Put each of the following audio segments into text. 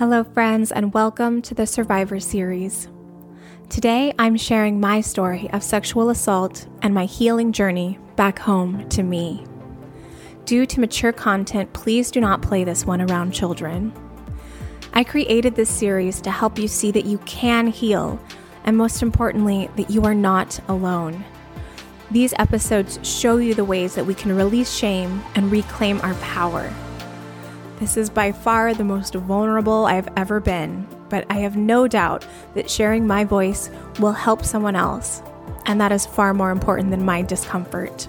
Hello, friends, and welcome to the Survivor Series. Today, I'm sharing my story of sexual assault and my healing journey back home to me. Due to mature content, please do not play this one around children. I created this series to help you see that you can heal, and most importantly, that you are not alone. These episodes show you the ways that we can release shame and reclaim our power. This is by far the most vulnerable I have ever been, but I have no doubt that sharing my voice will help someone else, and that is far more important than my discomfort.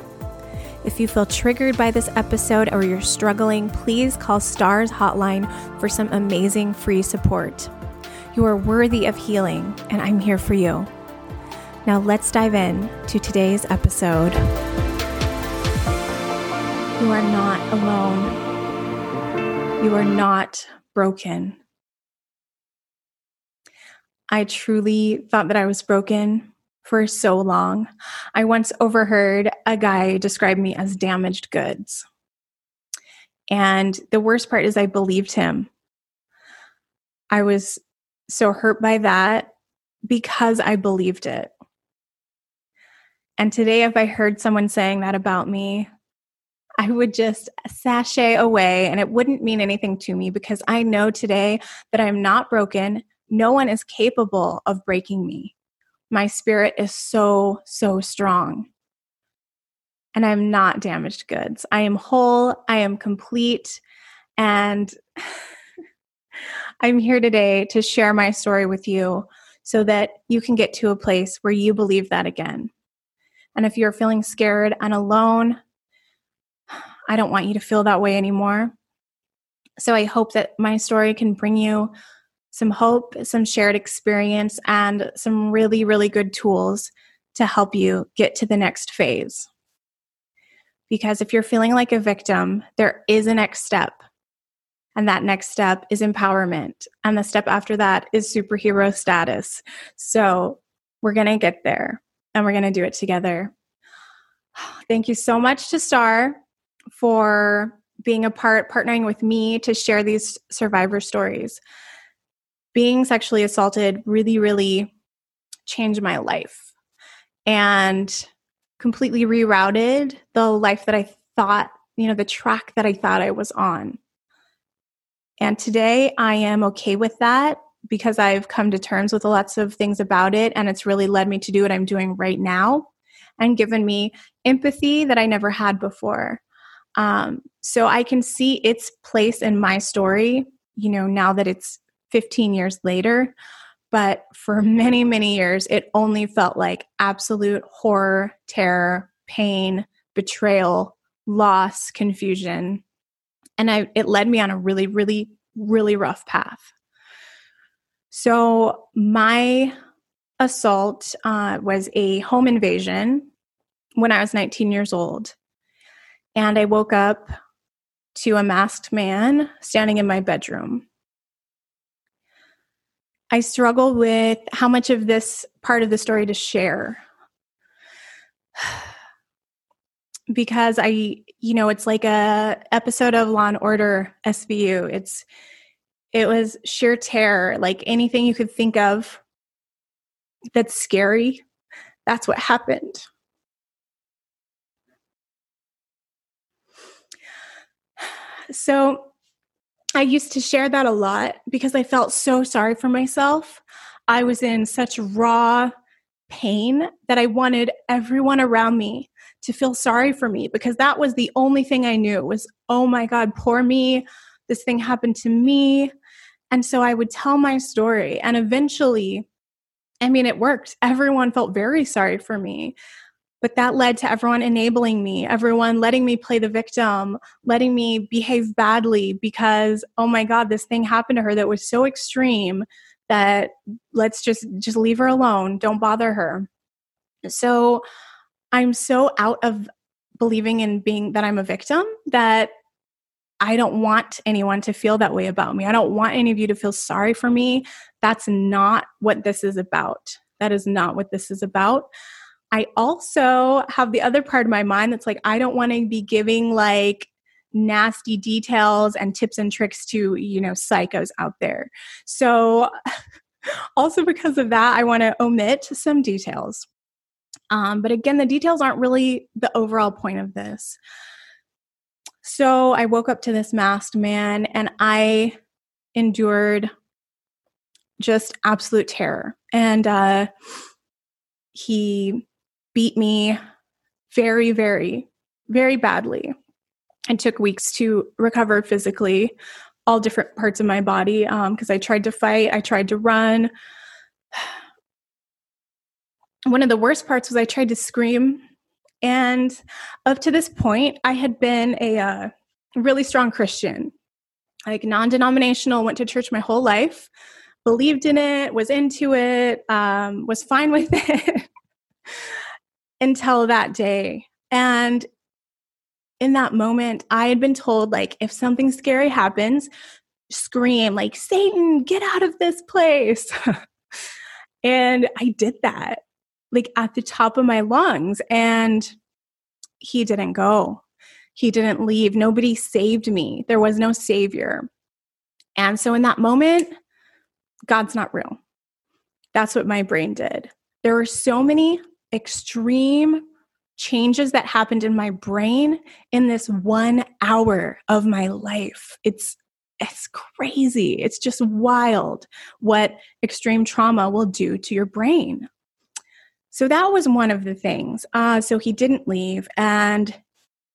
If you feel triggered by this episode or you're struggling, please call STARS Hotline for some amazing free support. You are worthy of healing, and I'm here for you. Now, let's dive in to today's episode. You are not alone. You are not broken. I truly thought that I was broken for so long. I once overheard a guy describe me as damaged goods. And the worst part is, I believed him. I was so hurt by that because I believed it. And today, if I heard someone saying that about me, I would just sashay away and it wouldn't mean anything to me because I know today that I'm not broken. No one is capable of breaking me. My spirit is so, so strong. And I'm not damaged goods. I am whole, I am complete, and I'm here today to share my story with you so that you can get to a place where you believe that again. And if you're feeling scared and alone, I don't want you to feel that way anymore. So I hope that my story can bring you some hope, some shared experience, and some really, really good tools to help you get to the next phase. Because if you're feeling like a victim, there is a next step. And that next step is empowerment. And the step after that is superhero status. So we're going to get there and we're going to do it together. Thank you so much to Star for being a part, partnering with me to share these survivor stories. Being sexually assaulted really, really changed my life and completely rerouted the life that I thought, you know, the track that I thought I was on. And today I am okay with that because I've come to terms with lots of things about it and it's really led me to do what I'm doing right now and given me empathy that I never had before. Um, so I can see its place in my story, you know, now that it's 15 years later. But for many, many years, it only felt like absolute horror, terror, pain, betrayal, loss, confusion. And I, it led me on a really, really, really rough path. So, my assault uh, was a home invasion when I was 19 years old. And I woke up to a masked man standing in my bedroom. I struggle with how much of this part of the story to share. because I, you know, it's like a episode of Law and Order SVU. It's it was sheer terror, like anything you could think of that's scary. That's what happened. So I used to share that a lot because I felt so sorry for myself. I was in such raw pain that I wanted everyone around me to feel sorry for me because that was the only thing I knew was, oh my God, poor me. This thing happened to me. And so I would tell my story. And eventually, I mean, it worked. Everyone felt very sorry for me. But that led to everyone enabling me, everyone letting me play the victim, letting me behave badly because, oh my God, this thing happened to her that was so extreme that let's just just leave her alone. Don't bother her. So I'm so out of believing in being that I'm a victim that I don't want anyone to feel that way about me. I don't want any of you to feel sorry for me. That's not what this is about. That is not what this is about. I also have the other part of my mind that's like, I don't want to be giving like nasty details and tips and tricks to, you know, psychos out there. So, also because of that, I want to omit some details. Um, but again, the details aren't really the overall point of this. So I woke up to this masked man and I endured just absolute terror. And uh, he beat me very, very, very badly. and took weeks to recover physically, all different parts of my body, because um, I tried to fight, I tried to run. One of the worst parts was I tried to scream. And up to this point, I had been a uh, really strong Christian, like non denominational, went to church my whole life, believed in it, was into it, um, was fine with it until that day. And in that moment, I had been told, like, if something scary happens, scream, like, Satan, get out of this place. and I did that, like, at the top of my lungs. And he didn't go. He didn't leave. Nobody saved me. There was no savior. And so in that moment, God's not real. That's what my brain did. There were so many extreme changes that happened in my brain in this one hour of my life. It's it's crazy. It's just wild what extreme trauma will do to your brain. So that was one of the things. Uh, so he didn't leave, and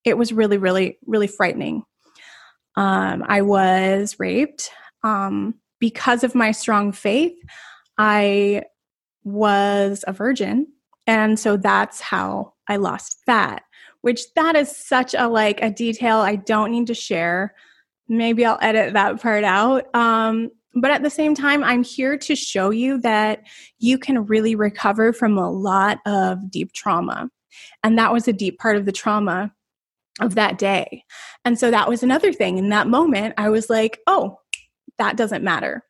it was really, really, really frightening. Um, I was raped. Um, because of my strong faith, I was a virgin and so that's how I lost fat, which that is such a like a detail I don't need to share. Maybe I'll edit that part out. Um, but at the same time, I'm here to show you that you can really recover from a lot of deep trauma. And that was a deep part of the trauma of that day. And so that was another thing. In that moment, I was like, oh, that doesn't matter.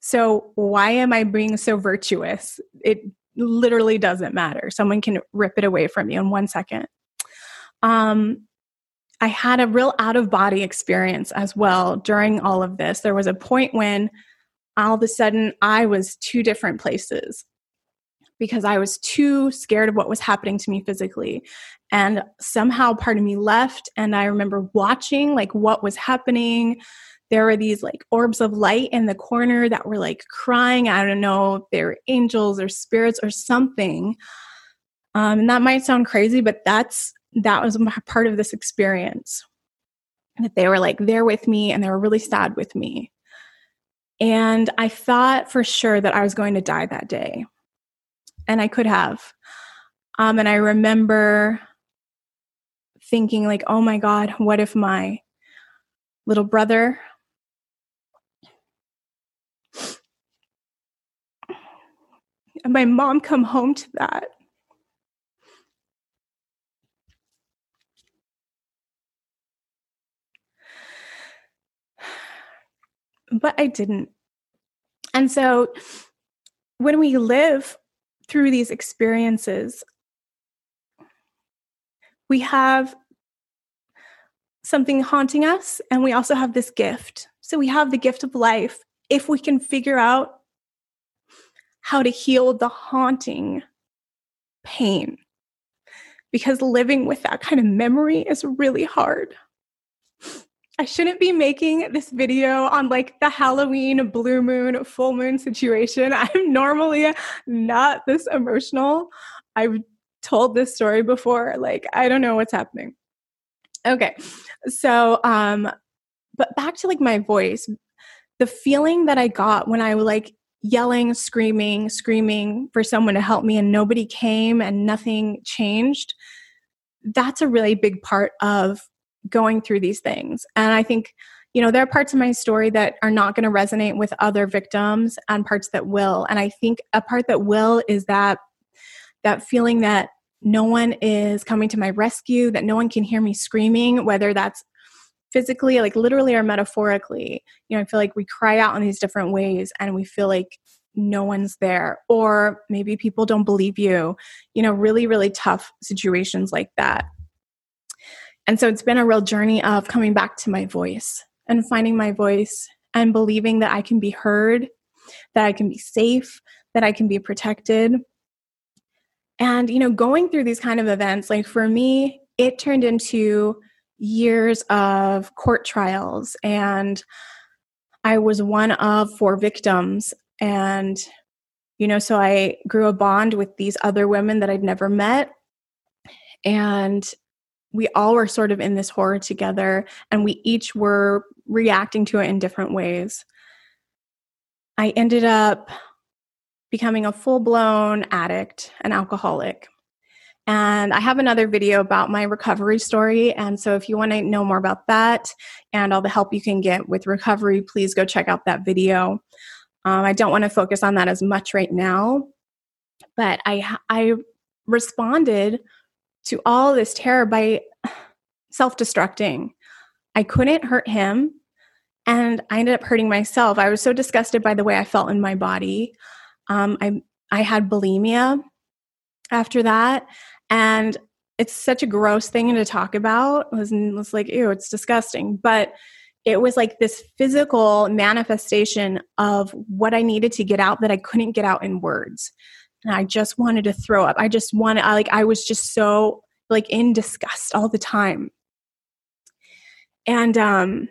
So why am I being so virtuous? It literally doesn't matter. Someone can rip it away from you in one second. Um, I had a real out of body experience as well during all of this. There was a point when all of a sudden I was two different places because I was too scared of what was happening to me physically. And somehow part of me left, and I remember watching like what was happening there were these like orbs of light in the corner that were like crying. I don't know if they were angels or spirits or something. Um, and that might sound crazy, but that's that was part of this experience. That they were like there with me and they were really sad with me. And I thought for sure that I was going to die that day. And I could have. Um, and I remember thinking, like, oh my God, what if my little brother And my mom come home to that. But I didn't. And so when we live through these experiences, we have something haunting us, and we also have this gift. So we have the gift of life if we can figure out how to heal the haunting pain. Because living with that kind of memory is really hard. I shouldn't be making this video on like the Halloween, blue moon, full moon situation. I'm normally not this emotional. I've told this story before. Like, I don't know what's happening. Okay. So, um, but back to like my voice, the feeling that I got when I like yelling, screaming, screaming for someone to help me, and nobody came and nothing changed, that's a really big part of going through these things. And I think, you know, there are parts of my story that are not going to resonate with other victims and parts that will. And I think a part that will is that that feeling that no one is coming to my rescue, that no one can hear me screaming, whether that's physically, like literally or metaphorically. You know, I feel like we cry out in these different ways and we feel like no one's there, or maybe people don't believe you, you know, really, really tough situations like that. And so it's been a real journey of coming back to my voice and finding my voice and believing that I can be heard, that I can be safe, that I can be protected. And, you know, going through these kind of events, like for me, it turned into years of court trials. And I was one of four victims. And, you know, so I grew a bond with these other women that I'd never met. And we all were sort of in this horror together, and we each were reacting to it in different ways. I ended up becoming a full blown addict, an alcoholic. And I have another video about my recovery story. And so, if you want to know more about that and all the help you can get with recovery, please go check out that video. Um, I don't want to focus on that as much right now, but I I responded to all this terror by self destructing. I couldn't hurt him, and I ended up hurting myself. I was so disgusted by the way I felt in my body. Um, I I had bulimia after that, and it's such a gross thing to talk about. It was, it was like, ew, it's disgusting. But it was like this physical manifestation of what I needed to get out that I couldn't get out in words. And I just wanted to throw up. I just wanted, I, like, I was just so like in disgust all the time. And um,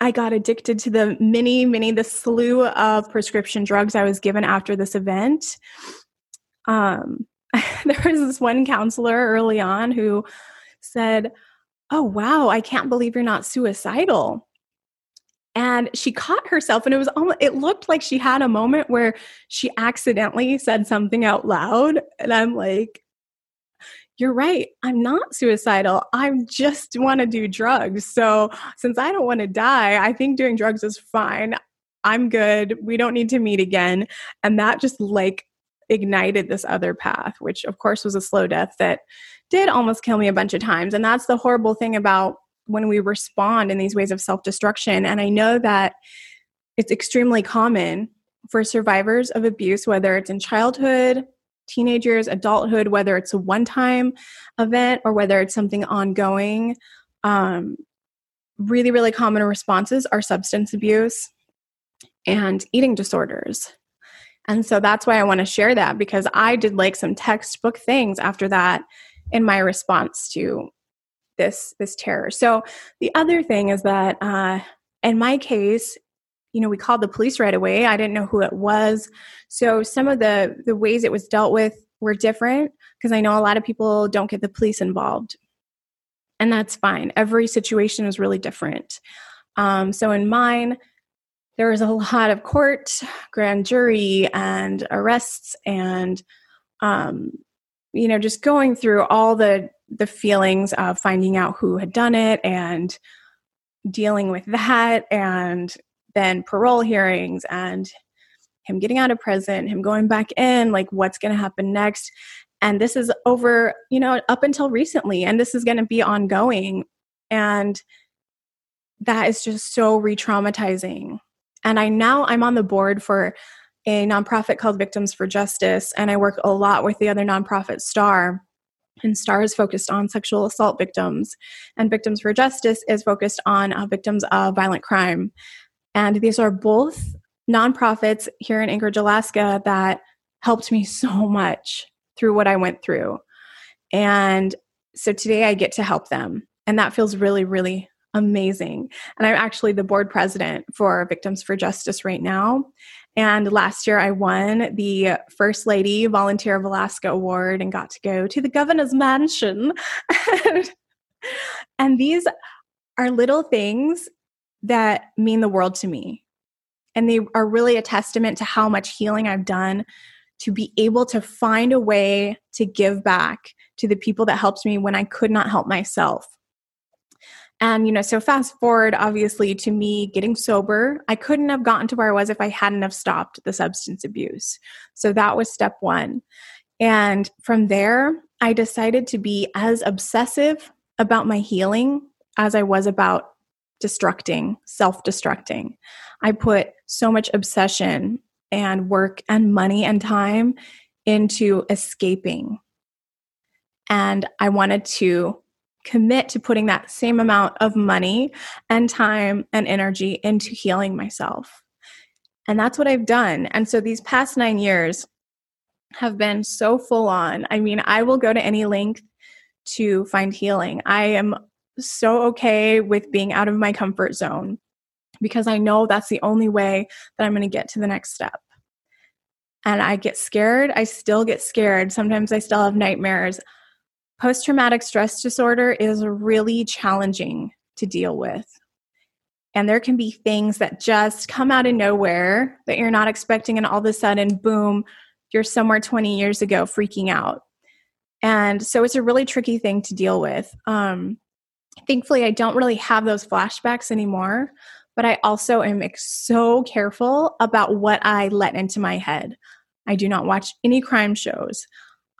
I got addicted to the many, many, the slew of prescription drugs I was given after this event. Um, there was this one counselor early on who said, Oh, wow, I can't believe you're not suicidal. And she caught herself, and it was almost, it looked like she had a moment where she accidentally said something out loud. And I'm like, you're right. I'm not suicidal. I just want to do drugs. So, since I don't want to die, I think doing drugs is fine. I'm good. We don't need to meet again. And that just like ignited this other path, which of course was a slow death that did almost kill me a bunch of times. And that's the horrible thing about when we respond in these ways of self destruction. And I know that it's extremely common for survivors of abuse, whether it's in childhood, teenagers, adulthood, whether it's a one time event or whether it's something ongoing. Um, really, really common responses are substance abuse and eating disorders. And so that's why I want to share that because I did like some textbook things after that in my response to this this terror. So the other thing is that uh, in my case, you know we called the police right away. I didn't know who it was. So some of the the ways it was dealt with were different because i know a lot of people don't get the police involved. And that's fine. Every situation is really different. Um, so in mine there was a lot of court grand jury and arrests and um, you know just going through all the the feelings of finding out who had done it and dealing with that and then parole hearings and him getting out of prison, him going back in, like what's going to happen next. And this is over, you know, up until recently, and this is going to be ongoing. And that is just so re traumatizing. And I now I'm on the board for a nonprofit called Victims for Justice, and I work a lot with the other nonprofit STAR. And STAR is focused on sexual assault victims, and Victims for Justice is focused on uh, victims of violent crime. And these are both nonprofits here in Anchorage, Alaska that helped me so much through what I went through. And so today I get to help them. And that feels really, really amazing. And I'm actually the board president for Victims for Justice right now. And last year I won the First Lady Volunteer of Alaska Award and got to go to the governor's mansion. and these are little things that mean the world to me. And they are really a testament to how much healing I've done to be able to find a way to give back to the people that helped me when I could not help myself. And, you know, so fast forward, obviously, to me getting sober, I couldn't have gotten to where I was if I hadn't have stopped the substance abuse. So that was step one. And from there, I decided to be as obsessive about my healing as I was about destructing, self destructing. I put so much obsession and work and money and time into escaping. And I wanted to commit to putting that same amount of money and time and energy into healing myself. And that's what I've done. And so these past nine years have been so full on. I mean, I will go to any length to find healing. I am so okay with being out of my comfort zone because I know that's the only way that I'm going to get to the next step. And I get scared. I still get scared. Sometimes I still have nightmares. Post traumatic stress disorder is really challenging to deal with. And there can be things that just come out of nowhere that you're not expecting, and all of a sudden, boom, you're somewhere 20 years ago freaking out. And so it's a really tricky thing to deal with. Um, thankfully, I don't really have those flashbacks anymore, but I also am so careful about what I let into my head. I do not watch any crime shows.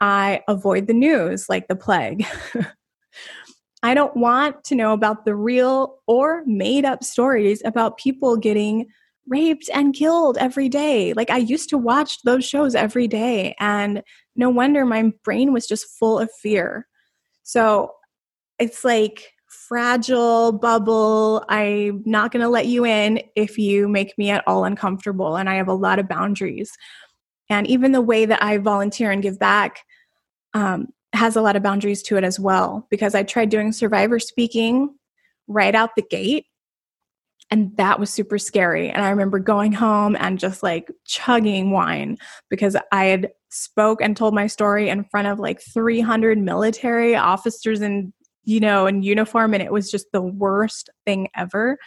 I avoid the news like the plague. I don't want to know about the real or made up stories about people getting raped and killed every day. Like I used to watch those shows every day, and no wonder my brain was just full of fear. So it's like fragile bubble. I'm not going to let you in if you make me at all uncomfortable. And I have a lot of boundaries. And even the way that I volunteer and give back um, has a lot of boundaries to it as well. Because I tried doing survivor speaking right out the gate. And that was super scary. And I remember going home and just like chugging wine because I had spoke and told my story in front of like 300 military officers and you know, in uniform, and it was just the worst thing ever.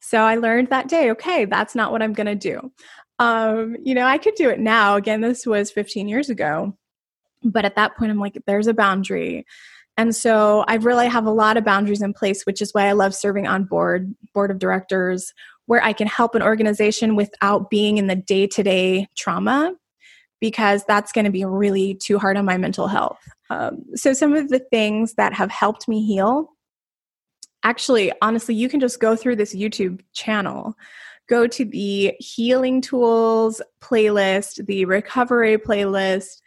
So I learned that day, okay, that's not what I'm going to do. Um, you know, I could do it now. Again, this was 15 years ago. But at that point, I'm like, there's a boundary. And so I really have a lot of boundaries in place, which is why I love serving on board, board of directors, where I can help an organization without being in the day to day trauma because that's going to be really too hard on my mental health. Um, so, some of the things that have helped me heal actually, honestly, you can just go through this YouTube channel, go to the healing tools playlist, the recovery playlist,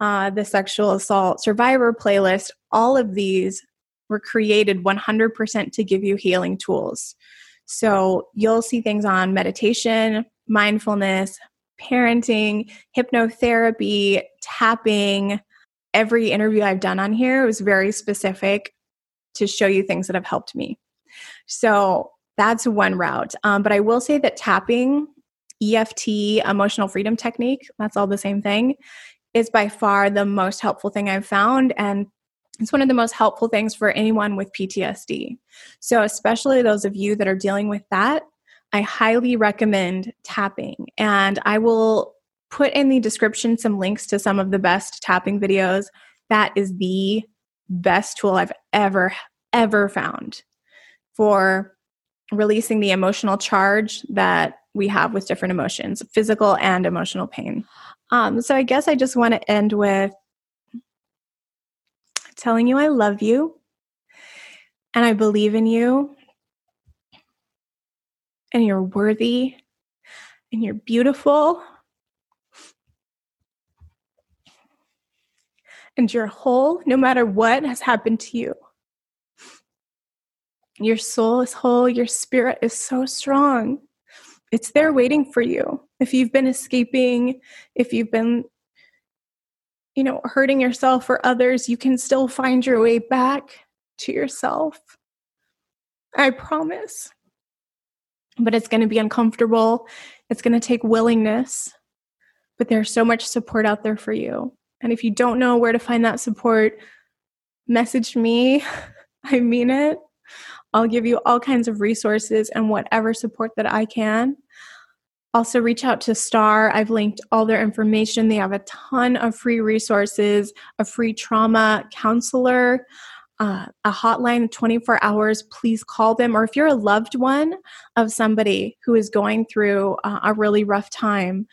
uh, the sexual assault survivor playlist. All of these were created 100% to give you healing tools. So, you'll see things on meditation, mindfulness, parenting, hypnotherapy, tapping. Every interview I've done on here was very specific to show you things that have helped me. So that's one route. Um, but I will say that tapping, EFT, emotional freedom technique, that's all the same thing, is by far the most helpful thing I've found. And it's one of the most helpful things for anyone with PTSD. So, especially those of you that are dealing with that, I highly recommend tapping. And I will put in the description some links to some of the best tapping videos. That is the best tool I've ever, ever found for releasing the emotional charge that we have with different emotions, physical and emotional pain. Um, so I guess I just want to end with telling you I love you and I believe in you and you're worthy and you're beautiful and you're whole no matter what has happened to you. Your soul is whole, your spirit is so strong. It's there waiting for you. If you've been escaping, if you've been you know, hurting yourself or others, you can still find your way back to yourself. I promise but it's going to be uncomfortable. It's going to take willingness, but there's so much support out there for you. And if you don't know where to find that support, message me. I mean it. I'll give you all kinds of resources and whatever support that I can. Also, reach out to STAR. I've linked all their information. They have a ton of free resources, a free trauma counselor, uh, a hotline 24 hours, please call them. Or if you're a loved one of somebody who is going through uh, a really rough time,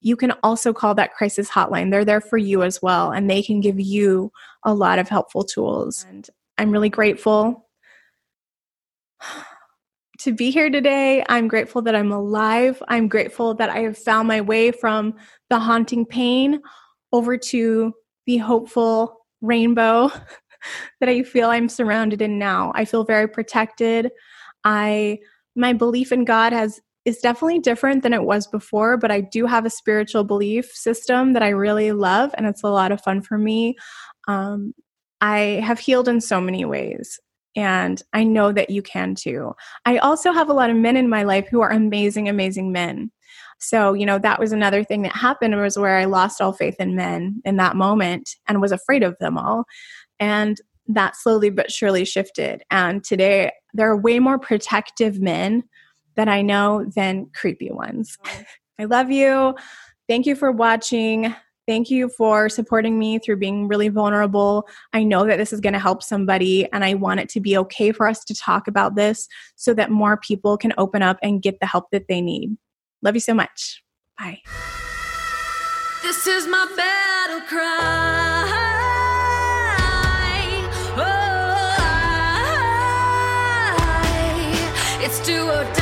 you can also call that crisis hotline. They're there for you as well, and they can give you a lot of helpful tools. And I'm really grateful to be here today. I'm grateful that I'm alive. I'm grateful that I have found my way from the haunting pain over to the hopeful rainbow that I feel I'm surrounded in now. I feel very protected. I my belief in God has is definitely different than it was before, but I do have a spiritual belief system that I really love and it's a lot of fun for me. Um, I have healed in so many ways. And I know that you can too. I also have a lot of men in my life who are amazing, amazing men. So, you know, that was another thing that happened was where I lost all faith in men in that moment and was afraid of them all. And that slowly but surely shifted. And today there are way more protective men that I know than creepy ones. I love you. Thank you for watching. Thank you for supporting me through being really vulnerable. I know that this is going to help somebody, and I want it to be okay for us to talk about this so that more people can open up and get the help that they need. Love you so much. Bye. This is my battle cry. Oh, it's do or die.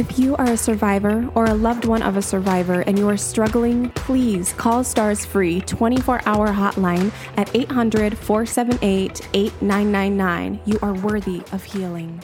If you are a survivor or a loved one of a survivor and you are struggling, please call STARS free 24 hour hotline at 800 478 8999. You are worthy of healing.